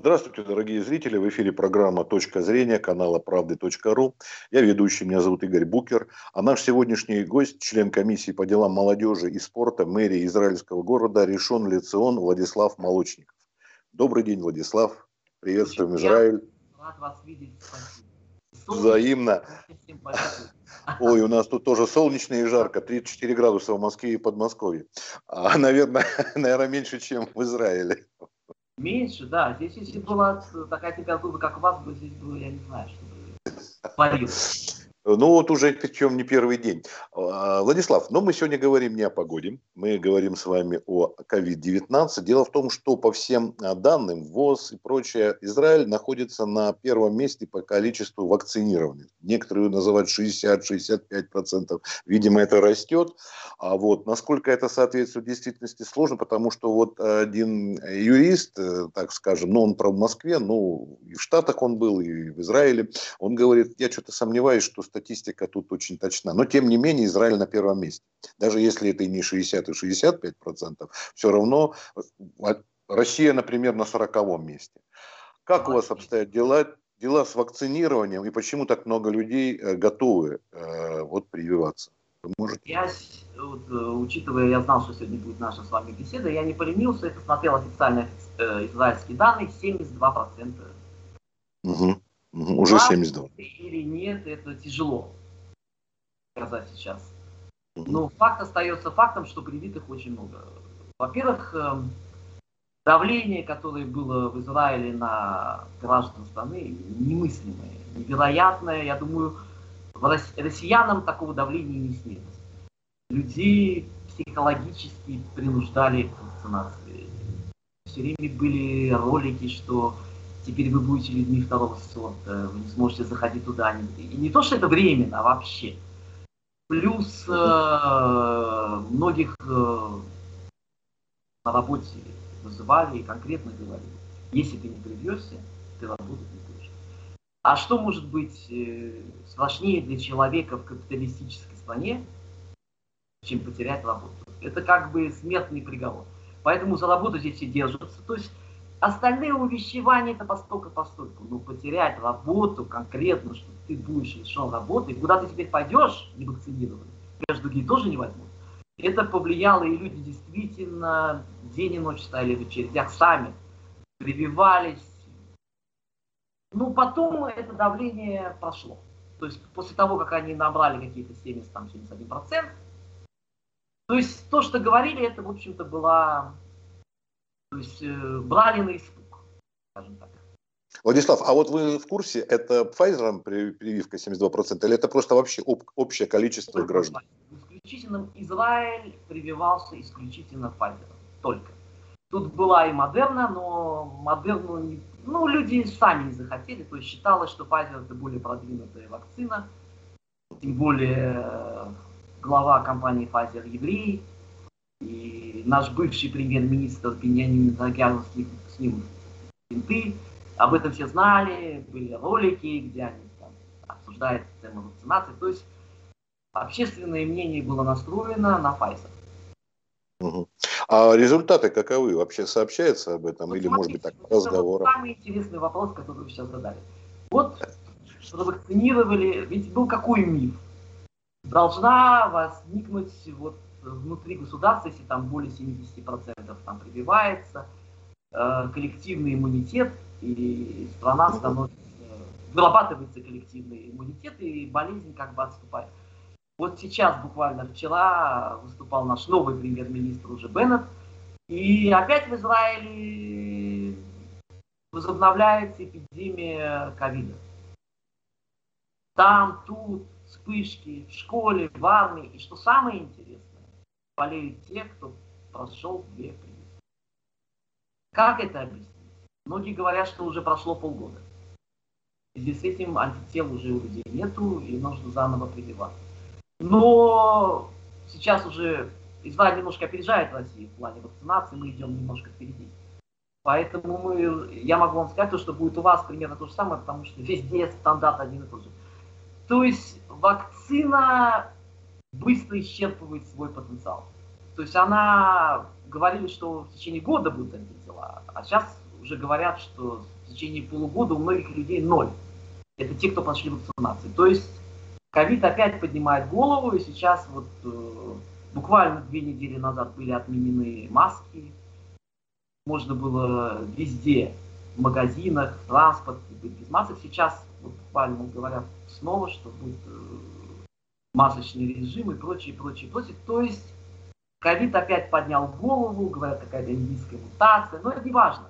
Здравствуйте, дорогие зрители. В эфире программа «Точка зрения» канала «Правды.ру». Я ведущий, меня зовут Игорь Букер. А наш сегодняшний гость, член комиссии по делам молодежи и спорта мэрии израильского города Решен Лицион Владислав Молочников. Добрый день, Владислав. Приветствуем Израиль. Рад вас видеть. Взаимно. Ой, у нас тут тоже солнечно и жарко, 34 градуса в Москве и Подмосковье. А, наверное, наверное, меньше, чем в Израиле. Меньше, да. Здесь, если была такая температура, как у вас, бы здесь было, я не знаю, что бы творилось. Ну вот уже причем не первый день. А, Владислав, но мы сегодня говорим не о погоде, мы говорим с вами о COVID-19. Дело в том, что по всем а, данным ВОЗ и прочее, Израиль находится на первом месте по количеству вакцинированных. Некоторые называют 60-65%. Видимо, это растет. А вот насколько это соответствует действительности, сложно, потому что вот один юрист, э, так скажем, ну он про в Москве, ну и в Штатах он был, и в Израиле, он говорит, я что-то сомневаюсь, что статистика тут очень точна. Но, тем не менее, Израиль на первом месте. Даже если это и не 60 и 65 процентов, все равно э, Россия, например, на 40 месте. Как у вас обстоят дела, дела с вакцинированием и почему так много людей э, готовы э, вот прививаться? Вы можете? Я, э, учитывая, я знал, что сегодня будет наша с вами беседа, я не поленился, это смотрел официальные э, израильские данные, 72%. Угу. Уже Правда 72. Или нет, это тяжело сказать сейчас. Но факт остается фактом, что привитых очень много. Во-первых, эм, давление, которое было в Израиле на граждан страны, немыслимое, невероятное. Я думаю, россиянам такого давления не снилось. Людей психологически принуждали к вакцинации. Все время были ролики, что теперь вы будете людьми второго сорта, вы не сможете заходить туда. И не то, что это временно, а вообще. Плюс э, многих э, на работе вызывали и конкретно говорили, если ты не привьешься, ты работать не будешь. А что может быть э, страшнее для человека в капиталистической стране, чем потерять работу? Это как бы смертный приговор. Поэтому за работу здесь все держатся. То есть Остальные увещевания это постолько постольку. Но потерять работу конкретно, что ты будешь лишен работы, куда ты теперь пойдешь, не вакцинированный, тебя другие тоже не возьмут. Это повлияло, и люди действительно день и ночь стояли в очередях сами, прививались. Ну, потом это давление прошло. То есть после того, как они набрали какие-то 70-71%, то есть то, что говорили, это, в общем-то, была то есть э, брали на испуг, скажем так. Владислав, а вот вы в курсе, это Pfizer прививка 72% или это просто вообще об, общее количество только граждан? Исключительно Израиль прививался исключительно Pfizer, только. Тут была и Модерна, но Модерну ну, люди сами не захотели, то есть считалось, что Pfizer это более продвинутая вакцина, тем более э, глава компании Pfizer еврей, и наш бывший премьер-министр Беньямин Нагяров с ним винты. Об этом все знали, были ролики, где они там, обсуждают тему вакцинации. То есть общественное мнение было настроено на Pfizer. Угу. А результаты каковы? Вообще сообщается об этом? Вот Или, смотрите, может быть, так, разговоры? Вот самый интересный вопрос, который вы сейчас задали. Вот провакцинировали, ведь был какой миф? Должна возникнуть вот внутри государства, если там более 70% там прививается, э, коллективный иммунитет, и страна становится, вырабатывается коллективный иммунитет, и болезнь как бы отступает. Вот сейчас, буквально вчера, выступал наш новый премьер-министр уже Беннет, и опять в Израиле возобновляется эпидемия ковида. Там, тут, вспышки, в школе, в армии. И что самое интересное, болеют те, кто прошел две прививки. Как это объяснить? Многие говорят, что уже прошло полгода. В связи с этим антител уже у людей нету, и нужно заново прививаться. Но сейчас уже Израиль немножко опережает Россию в плане вакцинации, мы идем немножко впереди. Поэтому мы, я могу вам сказать, то, что будет у вас примерно то же самое, потому что везде стандарт один и тот же. То есть вакцина быстро исчерпывает свой потенциал. То есть она говорили, что в течение года будут антитела, а сейчас уже говорят, что в течение полугода у многих людей ноль. Это те, кто пошли вакцинации. То есть ковид опять поднимает голову, и сейчас вот э, буквально две недели назад были отменены маски. Можно было везде, в магазинах, в быть без масок. Сейчас вот, буквально говорят снова, что будет э, масочный режим и прочее, прочее, прочее. То есть ковид опять поднял голову, говорят, какая-то индийская мутация, но это не важно.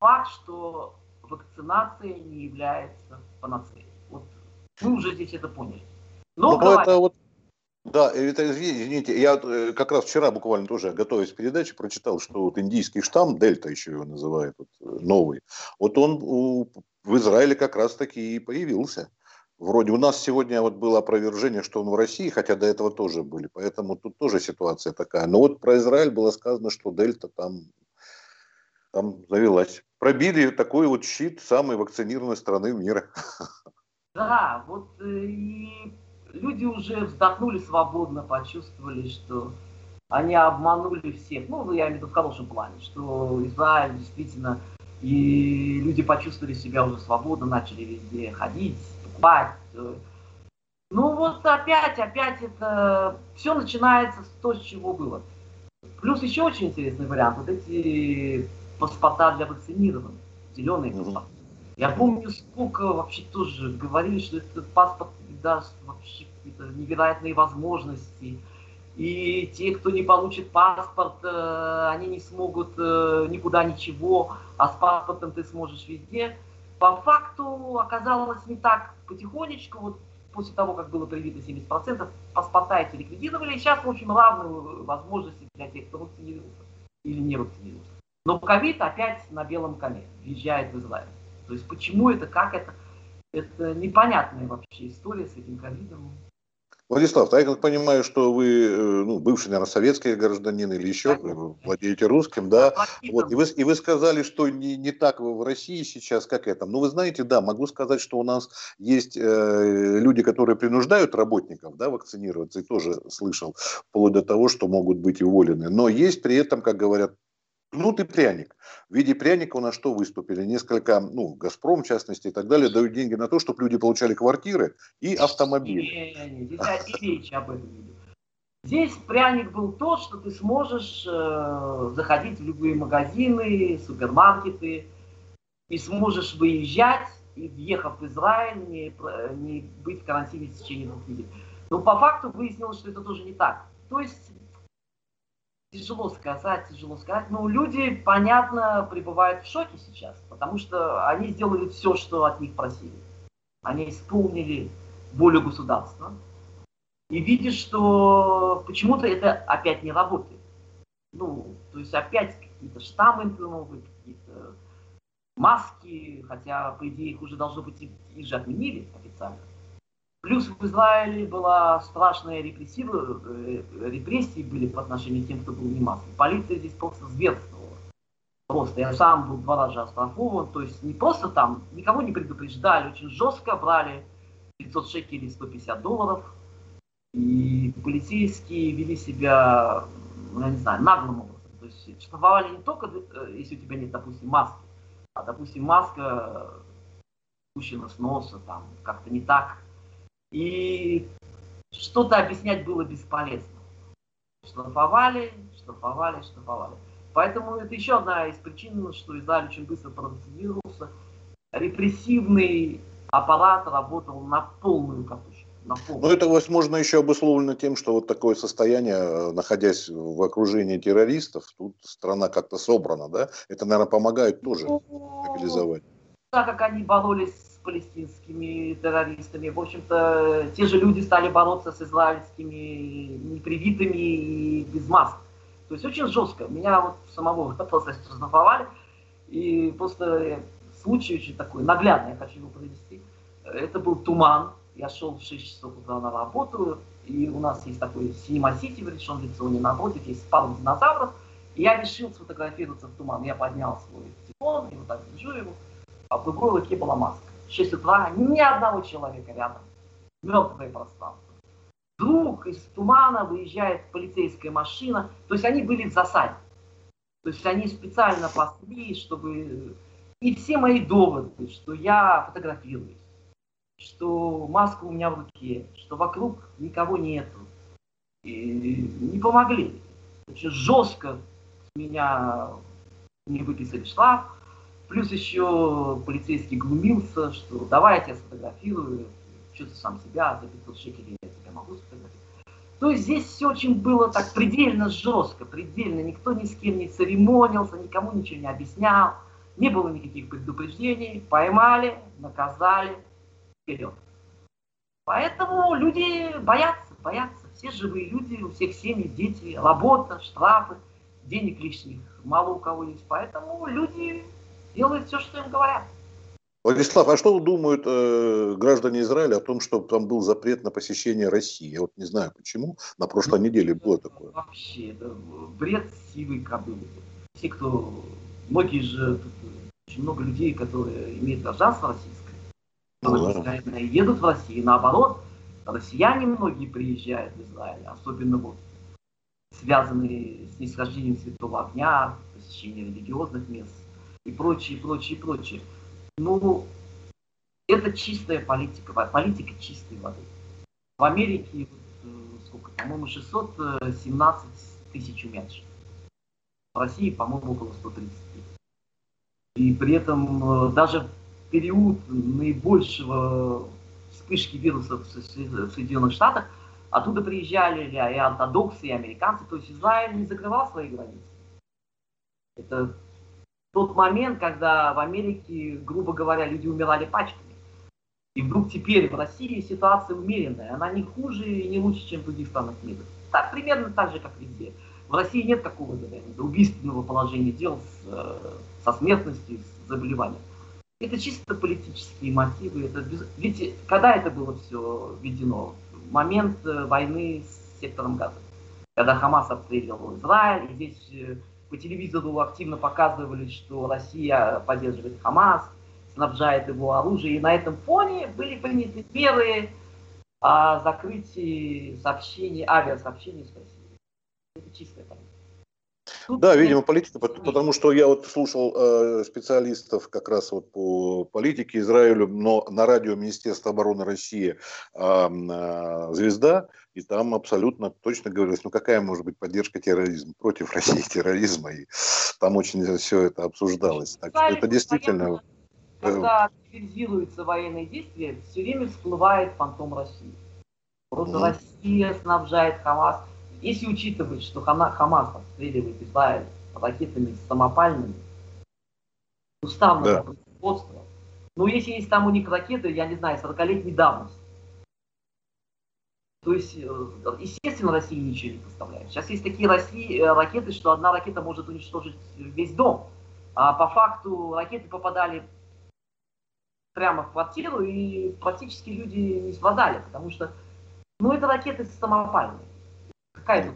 Факт, что вакцинация не является панацеей. Вот мы уже здесь это поняли. Но, Но это вот да, это, извините, я э, как раз вчера буквально тоже, готовясь к передаче, прочитал, что вот индийский штамм, дельта еще его называют, вот, э, новый, вот он у, в Израиле как раз таки и появился. Вроде у нас сегодня вот было опровержение, что он в России, хотя до этого тоже были, поэтому тут тоже ситуация такая. Но вот про Израиль было сказано, что дельта там, там завелась. Пробили такой вот щит самой вакцинированной страны мира. Да, вот э, и люди уже вздохнули свободно, почувствовали, что они обманули всех. Ну, я имею в виду в хорошем плане, что Израиль действительно, и люди почувствовали себя уже свободно, начали везде ходить, покупать. Ну вот опять, опять это все начинается с того, с чего было. Плюс еще очень интересный вариант. Вот эти паспорта для вакцинированных, зеленые паспорта. Я помню, сколько вообще тоже говорили, что этот паспорт даст вообще какие-то невероятные возможности. И те, кто не получит паспорт, э, они не смогут э, никуда ничего, а с паспортом ты сможешь везде. По факту оказалось не так потихонечку, вот после того, как было привито 70%, паспорта эти ликвидировали, сейчас, в общем, равные возможности для тех, кто вакцинировался или не вакцинировался. Но ковид опять на белом коне въезжает в Израиль. То есть почему это, как это, это непонятная вообще история с этим ковидом. Владислав, я как понимаю, что вы э, ну, бывший, наверное, советский гражданин или еще, владеете русским, да? Вот, и, вы, и вы сказали, что не, не так в России сейчас, как это. Ну, вы знаете, да, могу сказать, что у нас есть э, люди, которые принуждают работников да, вакцинироваться, и тоже слышал, вплоть до того, что могут быть уволены. Но есть при этом, как говорят ну, ты пряник. В виде пряника у нас что выступили? Несколько, ну, «Газпром», в частности, и так далее, дают деньги на то, чтобы люди получали квартиры и автомобили. Не, не, здесь речь об этом. Здесь пряник был тот, что ты сможешь э, заходить в любые магазины, супермаркеты, и сможешь выезжать, и въехав в Израиль, не, не быть в карантине в течение двух недель. Но по факту выяснилось, что это тоже не так. То есть тяжело сказать, тяжело сказать. Но люди, понятно, пребывают в шоке сейчас, потому что они сделали все, что от них просили. Они исполнили волю государства. И видишь, что почему-то это опять не работает. Ну, то есть опять какие-то штаммы новые, какие-то маски, хотя, по идее, их уже должно быть их же отменили официально. Плюс в Израиле была страшная репрессия, э, репрессии были по отношению к тем, кто был маской. Полиция здесь просто зверствовала. Просто я сам был два раза оштрафован, то есть не просто там, никого не предупреждали, очень жестко брали 500 шекелей 150 долларов. И полицейские вели себя, ну, я не знаю, наглым образом. То есть штрафовали не только, э, если у тебя нет, допустим, маски, а, допустим, маска спущена с носа, там, как-то не так – и что-то объяснять было бесполезно. Штрафовали, штрафовали, штрафовали. Поэтому это еще одна из причин, что Израиль очень быстро трансформировался. Репрессивный аппарат работал на полную катушку. Но это, возможно, еще обусловлено тем, что вот такое состояние, находясь в окружении террористов, тут страна как-то собрана, да? Это, наверное, помогает тоже ну, мобилизовать. Так как они боролись палестинскими террористами. В общем-то, те же люди стали бороться с израильскими непривитыми и без маск. То есть очень жестко. Меня вот самого просто штрафовали. И просто случай очень такой наглядный, я хочу его провести. Это был туман. Я шел в 6 часов утра на работу, и у нас есть такой Синема Сити в решен лицоне напротив, есть пару динозавров. И я решил сфотографироваться в туман. Я поднял свой телефон, и вот так держу его, а в другой руке была маска. 6 утра, ни одного человека рядом. Мертвое пространство. Вдруг из тумана выезжает полицейская машина. То есть они были в засаде. То есть они специально пасли, чтобы И все мои доводы, что я фотографируюсь, что маска у меня в руке, что вокруг никого нету, и не помогли. Очень жестко меня не выписали штраф, плюс еще полицейский глумился, что давай я тебя сфотографирую, что ты сам себя, за 500 шекелей я тебя могу сфотографировать. То есть здесь все очень было так предельно жестко, предельно. Никто ни с кем не церемонился, никому ничего не объяснял. Не было никаких предупреждений. Поймали, наказали, вперед. Поэтому люди боятся, боятся. Все живые люди, у всех семьи, дети, работа, штрафы, денег лишних мало у кого есть. Поэтому люди делают все, что им говорят. Владислав, а что думают э, граждане Израиля о том, что там был запрет на посещение России? Я вот не знаю почему. На прошлой ну, неделе было такое. Вообще, это бред сивой кобылы. Все, кто... Многие же... Тут очень много людей, которые имеют гражданство российское. Ну, да. едут в Россию. Наоборот, россияне многие приезжают в Израиль. Особенно вот связанные с нисхождением Святого Огня, посещением религиозных мест и прочее, прочее, прочее. Ну, это чистая политика, политика чистой воды. В Америке, э, сколько, по-моему, 617 тысяч умерших. В России, по-моему, около 130. И при этом э, даже в период наибольшего вспышки вируса в Соединенных Штатах оттуда приезжали и ортодоксы, и американцы. То есть Израиль не закрывал свои границы. Это тот момент, когда в Америке, грубо говоря, люди умирали пачками. И вдруг теперь в России ситуация умеренная. Она не хуже и не лучше, чем в других странах мира. Так, примерно так же, как везде. В России нет такого убийственного положения дел с, э, со смертностью, с заболеванием. Это чисто политические мотивы. Это без... Ведь когда это было все введено? В момент э, войны с сектором Газа. Когда Хамас обстреливал Израиль, и здесь э, по телевизору активно показывали, что Россия поддерживает Хамас, снабжает его оружием. И на этом фоне были приняты меры о закрытии сообщений, авиасообщений с Россией. Это чистая политика. Да, видимо, политика, потому что я вот слушал э, специалистов как раз вот по политике Израилю, но на радио Министерства обороны России э, э, «Звезда», и там абсолютно точно говорилось, ну какая может быть поддержка терроризма, против России терроризма, и там очень все это обсуждалось. Так что это действительно... Когда активизируются военные действия, все время всплывает фантом России. Просто mm. Россия снабжает Хамас если учитывать, что Хамас обстреливает Израиль ракетами самопальными, уставного да. производства, ну если есть там у них ракеты, я не знаю, 40-летней давности, то есть, э, естественно, Россия ничего не поставляет. Сейчас есть такие России, э, ракеты, что одна ракета может уничтожить весь дом. А по факту ракеты попадали прямо в квартиру, и практически люди не страдали, потому что, ну, это ракеты самопальные. Какая?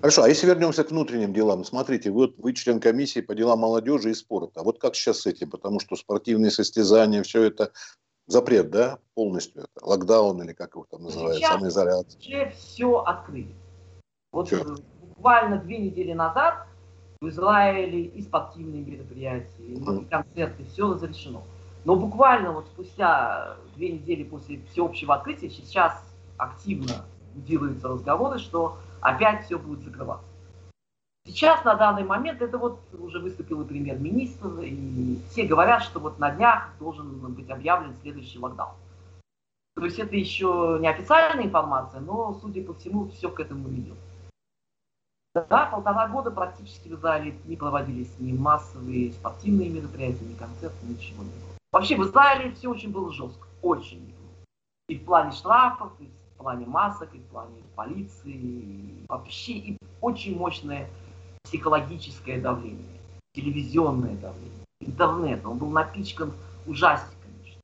Хорошо, а если вернемся к внутренним делам, смотрите, вот вы член комиссии по делам молодежи и спорта. А вот как сейчас с этим? Потому что спортивные состязания, все это запрет, да, полностью это, локдаун или как его там называют, сейчас самоизоляция. все открыли. Вот все. буквально две недели назад в Израиле и спортивные мероприятия, и концерты, все разрешено. Но буквально вот спустя две недели после всеобщего открытия сейчас активно делаются разговоры, что опять все будет закрываться. Сейчас, на данный момент, это вот уже выступил и премьер-министр, и все говорят, что вот на днях должен быть объявлен следующий локдаун. То есть это еще не официальная информация, но, судя по всему, все к этому ведет. Да, полтора года практически в Израиле не проводились ни массовые спортивные мероприятия, ни концерты, ничего не было. Вообще в Израиле все очень было жестко, очень. И в плане штрафов, и в плане масок, и в плане полиции, и вообще и очень мощное психологическое давление, телевизионное давление, интернет. Он был напичкан конечно.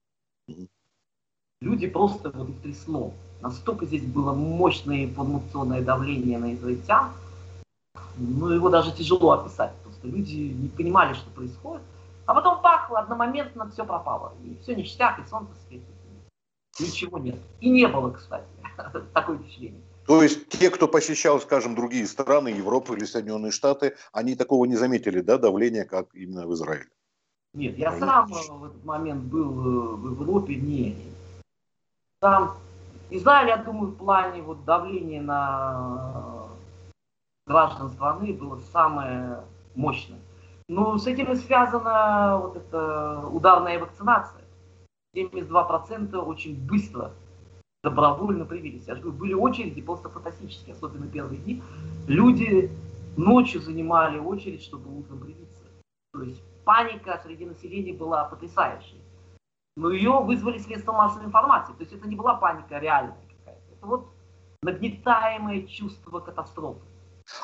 Люди просто вот их трясло. Настолько здесь было мощное информационное давление на израильтян, ну его даже тяжело описать. Просто люди не понимали, что происходит. А потом пахло, одномоментно все пропало. И все ништяк, и солнце светит. Ничего нет. И не было, кстати. такое впечатление. То есть те, кто посещал, скажем, другие страны, Европы или Соединенные Штаты, они такого не заметили, да, давления, как именно в Израиле? Нет, я сам в этот момент был э, в Европе, не. Там Израиль, я думаю, в плане вот давления на граждан страны было самое мощное. Но с этим и связана вот эта ударная вакцинация. 72% очень быстро добровольно привились. Я же говорю, были очереди просто фантастические, особенно первые дни. Люди ночью занимали очередь, чтобы утром привиться. То есть паника среди населения была потрясающей. Но ее вызвали средства массовой информации. То есть это не была паника реальная какая-то. Это вот нагнетаемое чувство катастрофы.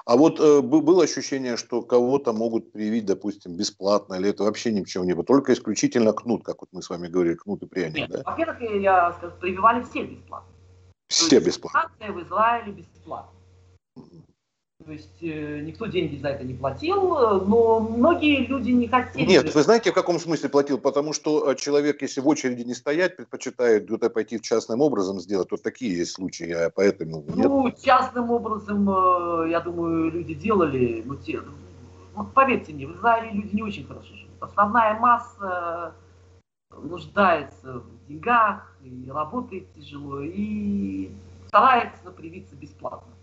А вот э, было ощущение, что кого-то могут привить, допустим, бесплатно, или это вообще ничего не было, только исключительно кнут, как вот мы с вами говорили, кнут и пряник, Нет, да? Во-первых, я скажу, прививали все бесплатно. Все бесплатно. в Израиле бесплатно. То есть э, никто деньги за это не платил, э, но многие люди не хотели. Нет, вы знаете, в каком смысле платил? Потому что э, человек, если в очереди не стоять, предпочитает где-то пойти частным образом сделать. Вот такие есть случаи, а поэтому нет. Ну, частным образом, э, я думаю, люди делали. Но те, вот поверьте мне, в Израиле люди не очень хорошо живут. Основная масса нуждается в деньгах, и работает тяжело, и старается привиться бесплатно.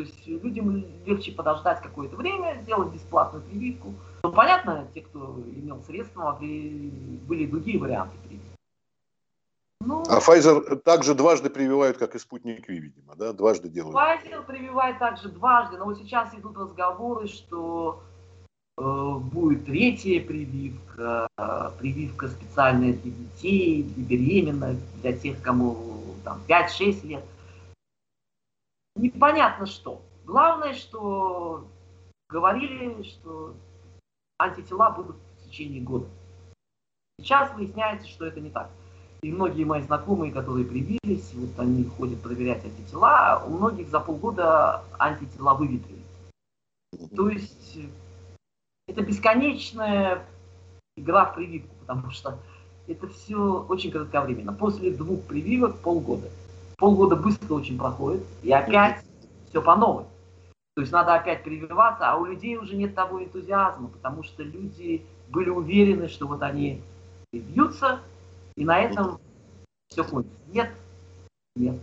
То есть людям легче подождать какое-то время, сделать бесплатную прививку. Ну, понятно, те, кто имел средства, могли, были другие варианты прививки. Ну, а Pfizer также дважды прививают, как и спутник Ви, видимо, да? Дважды делают. Pfizer прививает также дважды, но вот сейчас идут разговоры, что э, будет третья прививка, э, прививка специальная для детей, для беременных, для тех, кому там 5-6 лет непонятно что. Главное, что говорили, что антитела будут в течение года. Сейчас выясняется, что это не так. И многие мои знакомые, которые привились, вот они ходят проверять антитела, у многих за полгода антитела выветрились. То есть это бесконечная игра в прививку, потому что это все очень кратковременно. После двух прививок полгода полгода быстро очень проходит, и опять все по новой. То есть надо опять прививаться, а у людей уже нет того энтузиазма, потому что люди были уверены, что вот они бьются, и на этом все кончится. Нет, нет.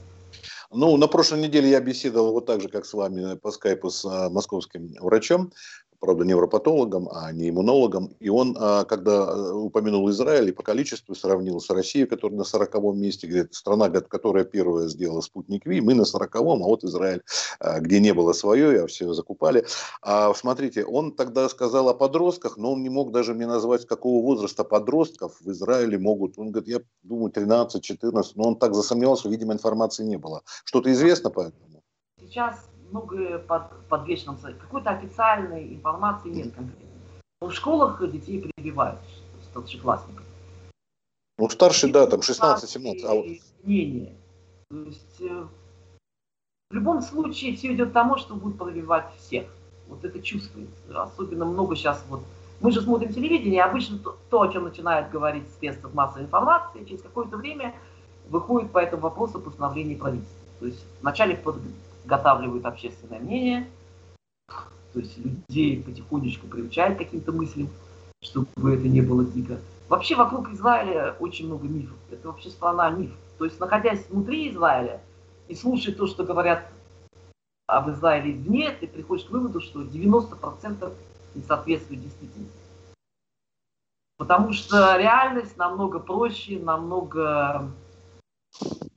Ну, на прошлой неделе я беседовал вот так же, как с вами по скайпу с а, московским врачом правда, невропатологом, а не иммунологом. И он, а, когда э, упомянул Израиль и по количеству сравнил с Россией, которая на 40-м месте, говорит, страна, которая первая сделала спутник Ви, мы на 40-м, а вот Израиль, а, где не было свое, а все закупали. А смотрите, он тогда сказал о подростках, но он не мог даже мне назвать, какого возраста подростков в Израиле могут. Он говорит, я думаю, 13-14, но он так засомневался, видимо, информации не было. Что-то известно по этому? Сейчас многое под, подвешено. Какой-то официальной информации нет конкретно. Но в школах детей прививают, старшеклассников. Ну, старший, да, там 16-17. А... Мнение. То есть, э, в любом случае, все идет к тому, что будут прививать всех. Вот это чувствуется. Особенно много сейчас вот мы же смотрим телевидение, и обычно то, то, о чем начинают говорить средства массовой информации, через какое-то время выходит по этому вопросу постановление правительства. То есть вначале подготавливают общественное мнение, то есть людей потихонечку приучают к каким-то мыслям, чтобы это не было дико. Вообще вокруг Израиля очень много мифов. Это вообще страна миф. То есть находясь внутри Израиля и слушая то, что говорят об Израиле извне, ты приходишь к выводу, что 90% не соответствует действительности. Потому что реальность намного проще, намного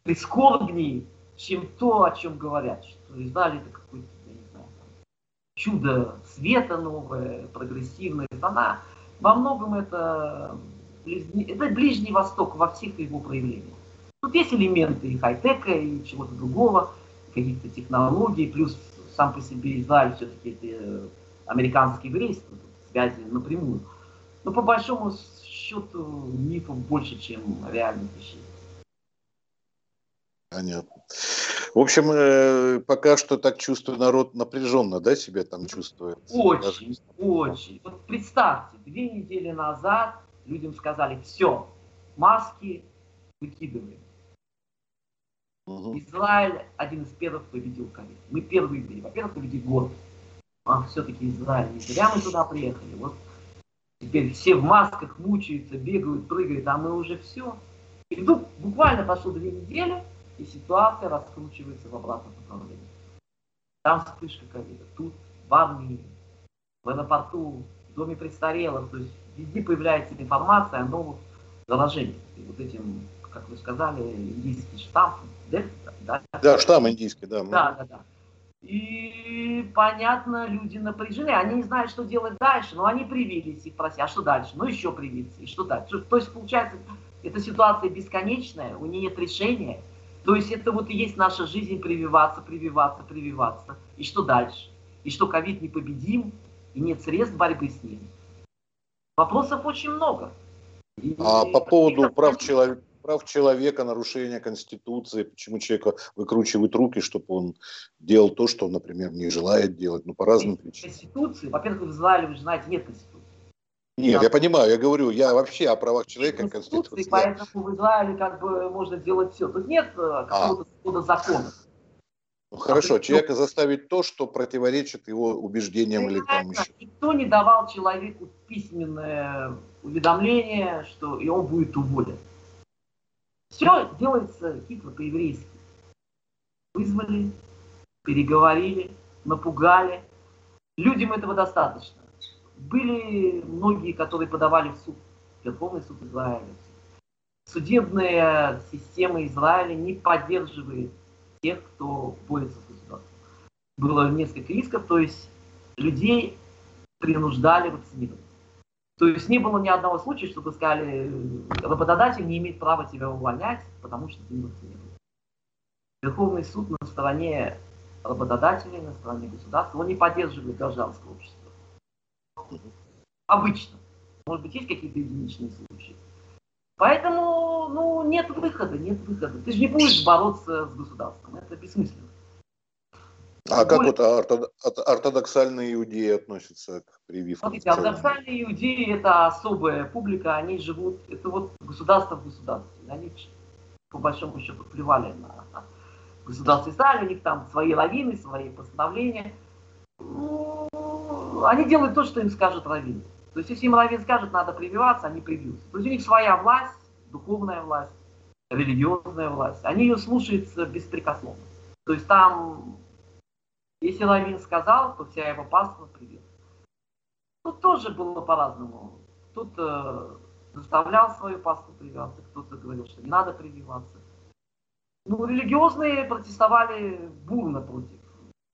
прискорбнее, чем то, о чем говорят что издали какое-то, я не знаю, чудо света новое, прогрессивное. Она во многом это, это Ближний Восток во всех его проявлениях. Тут есть элементы и хай-тека, и чего-то другого, каких-то технологий, плюс сам по себе Израиль все-таки это э, американский еврейство, связи напрямую. Но по большому счету мифов больше, чем реальных вещей. Понятно. В общем, э, пока что так чувствую, народ напряженно, да, себя там чувствует? Очень, Даже... очень. Вот представьте, две недели назад людям сказали, все, маски выкидываем. Угу. Израиль один из первых победил ковид. Мы первые были. Во-первых, победил год. А все-таки Израиль. Не зря мы туда приехали. Вот теперь все в масках мучаются, бегают, прыгают, а мы уже все. И вдруг буквально прошло две недели, и ситуация раскручивается в обратном направлении. Там вспышка ковида, тут в армии, в аэропорту, в доме престарелых, то есть везде появляется информация о новых заражениях. И вот этим, как вы сказали, индийский штамп, дельта, да? Да, штамм индийский, да. Да, да, да. И понятно, люди напряжены, они не знают, что делать дальше, но они привились, их просят, а что дальше? Ну еще привиться, и что дальше? То есть получается, эта ситуация бесконечная, у нее нет решения. То есть это вот и есть наша жизнь прививаться, прививаться, прививаться. И что дальше? И что ковид непобедим, и нет средств борьбы с ним. Вопросов очень много. И а по поводу прав человека, прав человека, нарушения Конституции, почему человека выкручивают руки, чтобы он делал то, что он, например, не желает делать, ну, по разным причинам. Конституции, во-первых, в Израиле, вы же знаете, нет Конституции. Нет, я понимаю, я говорю, я вообще о правах человека, Конституции, Конституции. Поэтому в Израиле как бы можно делать все. Тут нет э, а. какого-то а. закона. Ну, хорошо, а человека заставить то, что противоречит его убеждениям или там еще. Никто не давал человеку письменное уведомление, что и он будет уволен. Все делается хитро по-еврейски. Вызвали, переговорили, напугали. Людям этого достаточно. Были многие, которые подавали в суд, Верховный суд Израиля. Судебная система Израиля не поддерживает тех, кто борется с государством. Было несколько исков, то есть людей принуждали вакцинировать. То есть не было ни одного случая, чтобы сказали, работодатель не имеет права тебя увольнять, потому что ты не вакцинирован. Верховный суд на стороне работодателей, на стороне государства, он не поддерживает гражданское общество. Обычно. Может быть, есть какие-то единичные случаи. Поэтому, ну, нет выхода, нет выхода. Ты же не будешь бороться с государством. Это бессмысленно. А как вот ортодоксальные иудеи относятся к прививкам? Смотрите, ортодоксальные иудеи это особая публика, они живут, это вот государство в государстве. Они по большому счету плевали на государство Израиль, у них там свои раввины, свои постановления. Ну, они делают то, что им скажет раввин. То есть, если им раввин скажет, надо прививаться, они привьются. То есть, у них своя власть, духовная власть, религиозная власть. Они ее слушаются беспрекословно. То есть, там если Лавин сказал, то вся его паства привет. Тут тоже было по-разному. Тут э, заставлял свою пасту прививаться, кто-то говорил, что не надо прививаться. Ну, религиозные протестовали бурно против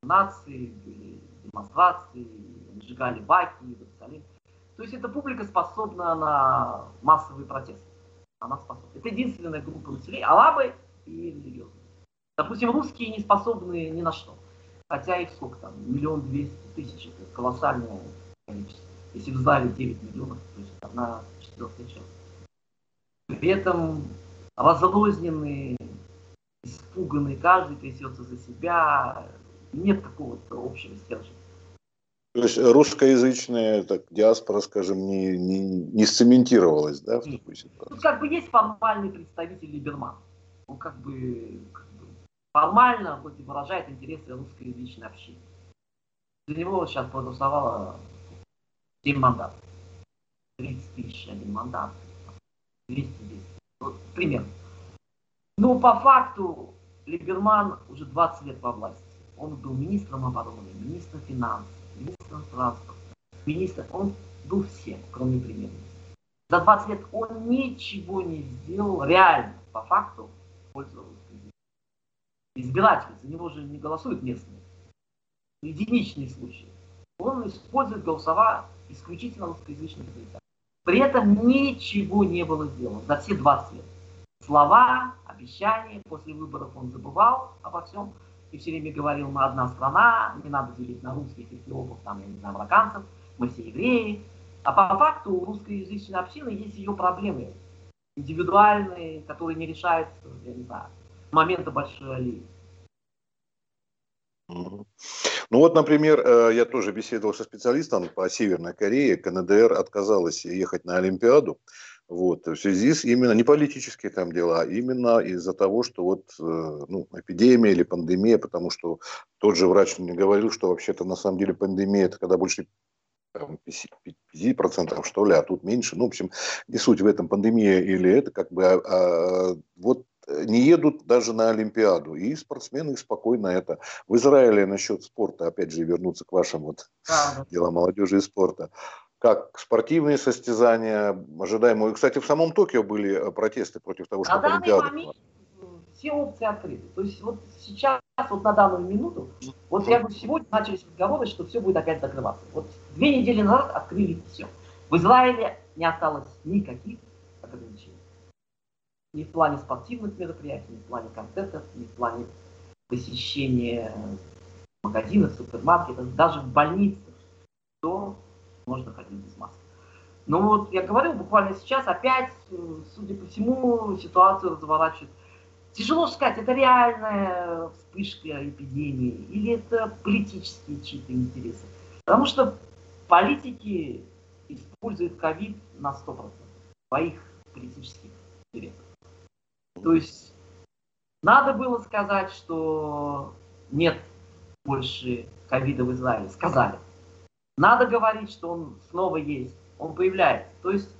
нации, демонстрации, сжигали баки, Иерусалим. То есть эта публика способна на массовый протест. Она способна. Это единственная группа населения, алабы и религиозные. Допустим, русские не способны ни на что. Хотя их сколько там, миллион двести тысяч, это колоссальное количество. Если в зале 9 миллионов, то есть одна четвертая часть. При этом разрозненные, испуганные, каждый трясется за себя, нет какого-то общего стержня. То есть русскоязычная так, диаспора, скажем, не, не, не сцементировалась, да, в такой ситуации? Тут как бы есть формальный представитель Либерман. Он как бы формально хоть и выражает интересы русскоязычной общины. За него сейчас проголосовало 7 мандатов. 30 тысяч один мандат. 200 10. Вот, примерно. Ну, по факту, Либерман уже 20 лет во власти. Он был министром обороны, министром финансов, министром транспорта, министром. Он был всем, кроме премьер За 20 лет он ничего не сделал реально, по факту, пользу избиратель, за него же не голосуют местные. Единичный случай. Он использует голосова исключительно русскоязычных избирателей. При этом ничего не было сделано за все 20 лет. Слова, обещания, после выборов он забывал обо всем и все время говорил, мы одна страна, не надо делить на русских, эфиопов, там, я не знаю, марокканцев, мы все евреи. А по факту у русскоязычной общины есть ее проблемы индивидуальные, которые не решаются, я не знаю, момента большой аллеи. Ну вот, например, э, я тоже беседовал со специалистом по Северной Корее. КНДР отказалась ехать на Олимпиаду, Вот, в связи с именно не политические там дела, а именно из-за того, что вот э, ну, эпидемия или пандемия, потому что тот же врач мне говорил, что вообще-то на самом деле пандемия это когда больше 50% что ли, а тут меньше. Ну, в общем, не суть в этом, пандемия или это, как бы, а, а, вот не едут даже на Олимпиаду. И спортсмены спокойно это. В Израиле насчет спорта, опять же, вернуться к вашим вот а, делам молодежи и спорта. Как спортивные состязания, ожидаемые. Кстати, в самом Токио были э, протесты против того, что Олимпиада все опции открыты. То есть вот сейчас, вот на данную минуту, вот я говорю, сегодня начались разговоры, что все будет опять закрываться. Вот две недели назад открыли все. В Израиле не осталось никаких ограничений. Ни в плане спортивных мероприятий, ни в плане концертов, ни в плане посещения магазинов, супермаркетов, даже в больницах, то можно ходить без маски. Но вот я говорил, буквально сейчас опять, судя по всему, ситуацию разворачивает Тяжело сказать, это реальная вспышка эпидемии или это политические чьи-то интересы. Потому что политики используют ковид на 100% своих политических интересов. То есть надо было сказать, что нет больше ковида в Израиле. Сказали. Надо говорить, что он снова есть. Он появляется. То есть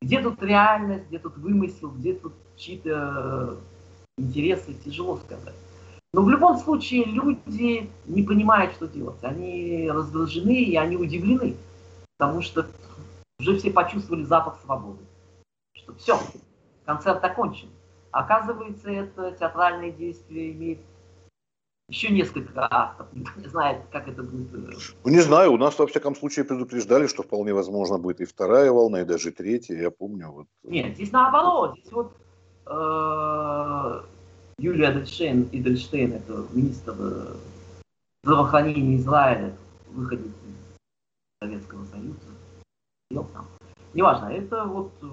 где тут реальность, где тут вымысел, где тут чьи-то интересы, тяжело сказать. Но в любом случае люди не понимают, что делать. Они раздражены и они удивлены, потому что уже все почувствовали запах свободы. Что все, концерт окончен. Оказывается, это театральное действие имеет еще несколько актов. Никто не знает, как это будет. Э, ну, не знаю. У нас, во всяком случае, предупреждали, что вполне возможно будет и вторая волна, и даже третья. Я помню. Вот. Нет, здесь наоборот. Здесь вот Э, Юлия Эдельштейн, Эдельштейн, это министр э, здравоохранения Израиля, выходит из Советского Союза, там. Неважно, это вот э,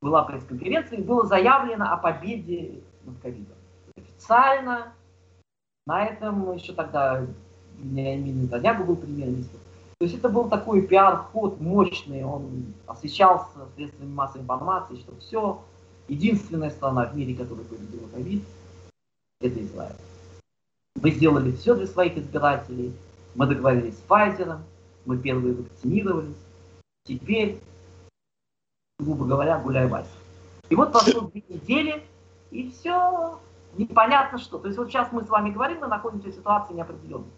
была пресс-конференция, и было заявлено о победе над ковидом. Официально на этом еще тогда Леонид Нетаньяху был премьер-министр. То есть это был такой пиар-ход мощный, он освещался средствами массовой информации, что все, Единственная страна в мире, которая победила ковид, это Израиль. Мы сделали все для своих избирателей. Мы договорились с Pfizer, мы первые вакцинировались. Теперь, грубо говоря, гуляй Вася. И вот прошло две недели, и все непонятно что. То есть вот сейчас мы с вами говорим, мы находимся в ситуации неопределенной.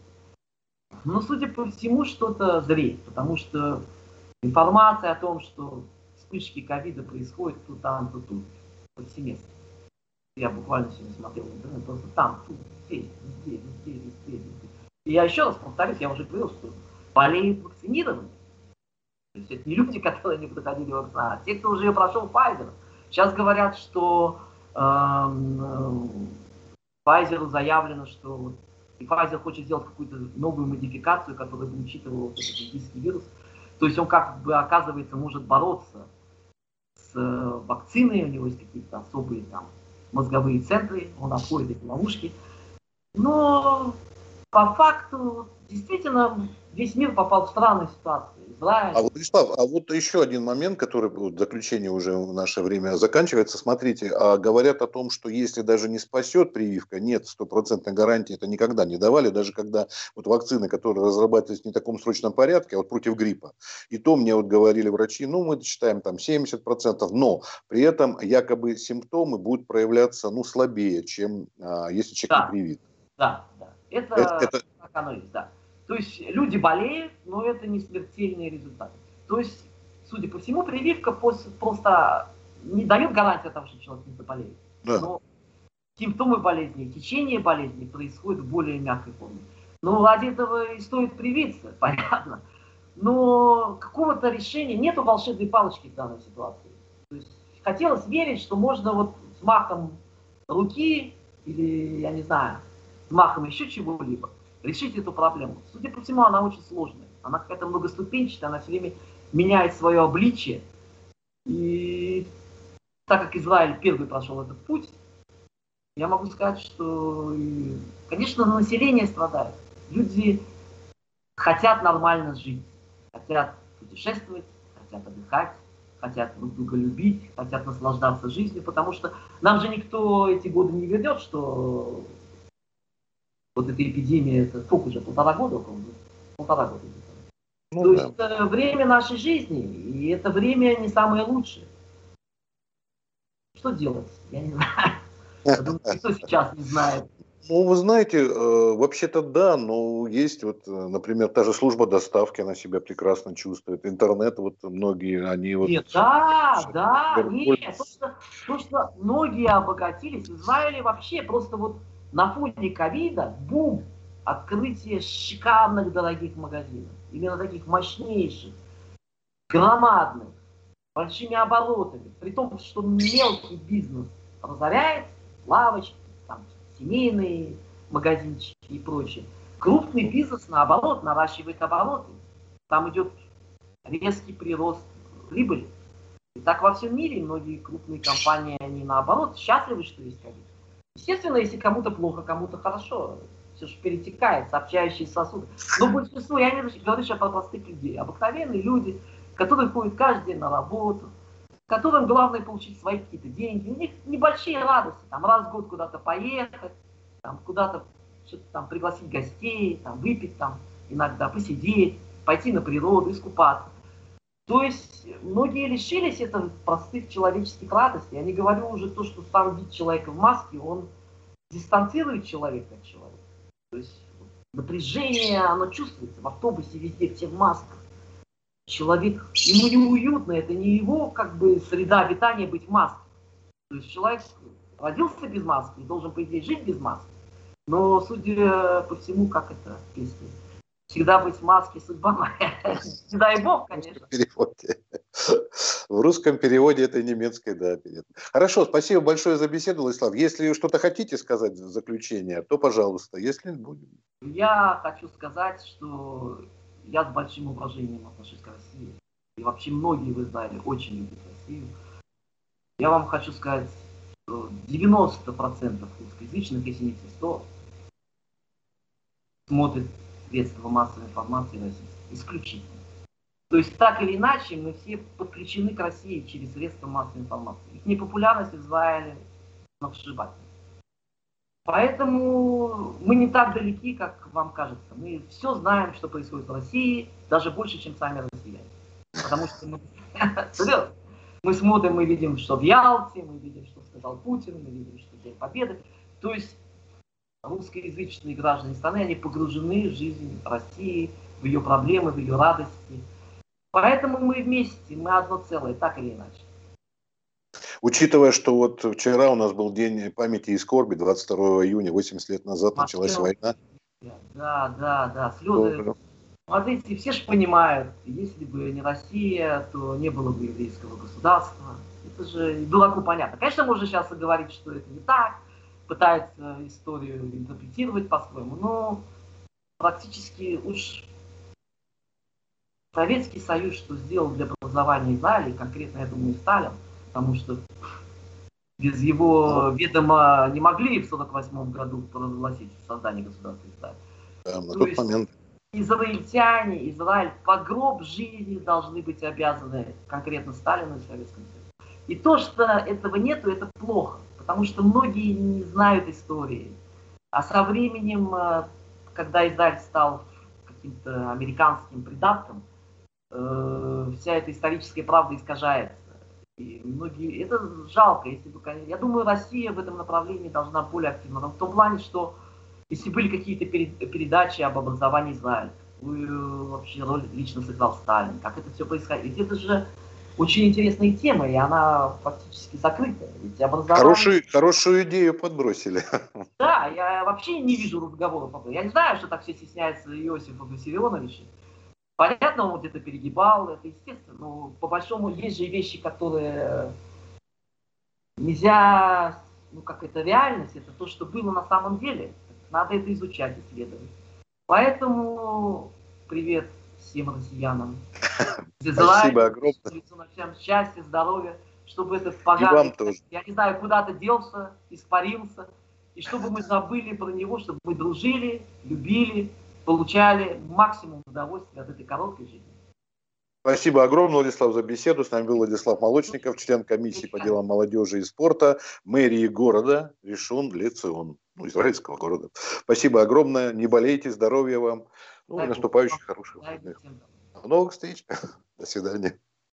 Но, судя по всему, что-то зреет, потому что информация о том, что вспышки ковида происходят тут, там, тут, тут, повсеместно. Я буквально сегодня смотрел интернет, просто там, тут, здесь, везде, везде, везде, везде. И я еще раз повторюсь, я уже говорил, что болеют вакцинированные. То есть это не люди, которые не проходили вакцинацию, а те, кто уже ее прошел Pfizer. Сейчас говорят, что Pfizer заявлено, что и Pfizer хочет сделать какую-то новую модификацию, которая бы учитывала вот этот индийский вирус. То есть он как бы, оказывается, может бороться с э, вакциной, у него есть какие-то особые там мозговые центры, он обходит эти ловушки. Но по факту действительно весь мир попал в странную ситуацию. Израиль. А вот, Вячеслав, а вот еще один момент, который в заключении уже в наше время заканчивается. Смотрите, а говорят о том, что если даже не спасет прививка, нет стопроцентной гарантии, это никогда не давали, даже когда вот вакцины, которые разрабатывались не в таком срочном порядке, а вот против гриппа. И то мне вот говорили врачи, ну мы считаем там 70%, но при этом якобы симптомы будут проявляться ну слабее, чем а, если человек да. не привит. Да, да. Это, это, это... так оно есть, да. То есть люди болеют, но это не смертельные результаты. То есть, судя по всему, прививка просто не дает гарантии того, что человек не заболеет. Да. Но симптомы болезни, течение болезни происходит в более мягкой форме. Но ради этого и стоит привиться, понятно. Но какого-то решения, нету волшебной палочки в данной ситуации. То есть хотелось верить, что можно вот с махом руки или, я не знаю, с махом еще чего-либо решить эту проблему. Судя по всему, она очень сложная. Она какая-то многоступенчатая, она все время меняет свое обличие. И так как Израиль первый прошел этот путь, я могу сказать, что, конечно, население страдает. Люди хотят нормально жить, хотят путешествовать, хотят отдыхать, хотят друг друга любить, хотят наслаждаться жизнью, потому что нам же никто эти годы не вернет, что вот эта эпидемия, это сколько уже, полтора года около? Полтора года. Ну, То да. есть это время нашей жизни, и это время не самое лучшее. Что делать? Я не знаю. Думаю, никто сейчас не знает. Ну, вы знаете, э, вообще-то да, но есть вот, э, например, та же служба доставки, она себя прекрасно чувствует. Интернет, вот многие, они вот... Нет, да, да, нет, то что, то, что многие обогатились, в Израиле вообще просто вот на фоне ковида бум, открытие шикарных дорогих магазинов, именно таких мощнейших, громадных, большими оборотами, при том, что мелкий бизнес разоряется, лавочки, там, семейные магазинчики и прочее. Крупный бизнес, наоборот, наращивает обороты. Там идет резкий прирост прибыли. И так во всем мире многие крупные компании, они наоборот счастливы, что есть ковид. Естественно, если кому-то плохо, кому-то хорошо, все же перетекает, сообщающие сосуды. Но большинство, я не говорю сейчас про простых людей, обыкновенные люди, которые ходят каждый день на работу, которым главное получить свои какие-то деньги. У них небольшие радости, там раз в год куда-то поехать, там куда-то что-то там пригласить гостей, там выпить там иногда, посидеть, пойти на природу, искупаться. То есть многие лишились этого простых человеческих радостей. Я не говорю уже то, что сам вид человека в маске, он дистанцирует человека от человека. То есть напряжение, оно чувствуется в автобусе, везде все в масках человек, ему неуютно, это не его как бы среда обитания быть в маске. То есть человек родился без маски и должен, по идее, жить без маски. Но, судя по всему, как это песня, всегда быть в маске судьба моя. Не дай бог, конечно. В русском переводе это немецкое, да. Хорошо, спасибо большое за беседу, Владислав. Если что-то хотите сказать в заключение, то пожалуйста. Если будем. Я хочу сказать, что я с большим уважением отношусь к России. И вообще многие в Израиле очень любят Россию. Я вам хочу сказать, что 90% русскоязычных, если не все 100, смотрят средства массовой информации России. Исключительно. То есть так или иначе мы все подключены к России через средства массовой информации. Их непопулярность в Израиле сногсшибательна. Поэтому мы не так далеки, как вам кажется. Мы все знаем, что происходит в России, даже больше, чем сами россияне. Потому что мы, мы смотрим, мы видим, что в Ялте, мы видим, что сказал Путин, мы видим, что День Победы. То есть русскоязычные граждане страны, они погружены в жизнь России, в ее проблемы, в ее радости. Поэтому мы вместе, мы одно целое, так или иначе. Учитывая, что вот вчера у нас был день памяти и скорби, 22 июня, 80 лет назад Москве. началась война. Да, да, да, слезы. То... Смотрите, все же понимают, если бы не Россия, то не было бы еврейского государства. Это же дураку понятно. Конечно, можно сейчас говорить, что это не так, пытается историю интерпретировать по-своему, но практически уж Советский Союз что сделал для образования Израиля, конкретно, я думаю, Сталин – потому что без его ведома не могли в 1948 году провозгласить создание государства Израиль. Да, на То тот момент. Израильтяне, Израиль по гроб жизни должны быть обязаны конкретно Сталину и Советскому Союзу. И то, что этого нету, это плохо, потому что многие не знают истории. А со временем, э, когда Израиль стал каким-то американским придатком, э, вся эта историческая правда искажается. И многие, это жалко, если бы, я думаю, Россия в этом направлении должна более активно, но в том плане, что если были какие-то передачи об образовании Израиля, какую вообще роль лично сыграл Сталин, как это все происходит, ведь это же очень интересная тема, и она фактически закрыта. Ведь образование... хорошую, хорошую идею подбросили. Да, я вообще не вижу разговоров. Я не знаю, что так все стесняется Иосифа Виссарионовича. Понятно, он где-то перегибал, это естественно, но по большому есть же вещи, которые нельзя, ну как это реальность, это то, что было на самом деле. Надо это изучать, исследовать. Поэтому привет всем россиянам. Спасибо огромное. Всем счастья, здоровья, чтобы этот поганый, я не знаю, куда-то делся, испарился, и чтобы мы забыли про него, чтобы мы дружили, любили, получали максимум удовольствия от этой короткой жизни. Спасибо огромное, Владислав, за беседу. С нами был Владислав Молочников, член комиссии по делам молодежи и спорта мэрии города Решун Лецион, ну, израильского города. Спасибо огромное. Не болейте, здоровья вам. Ну, и наступающих хороших выходных. До новых встреч. До свидания.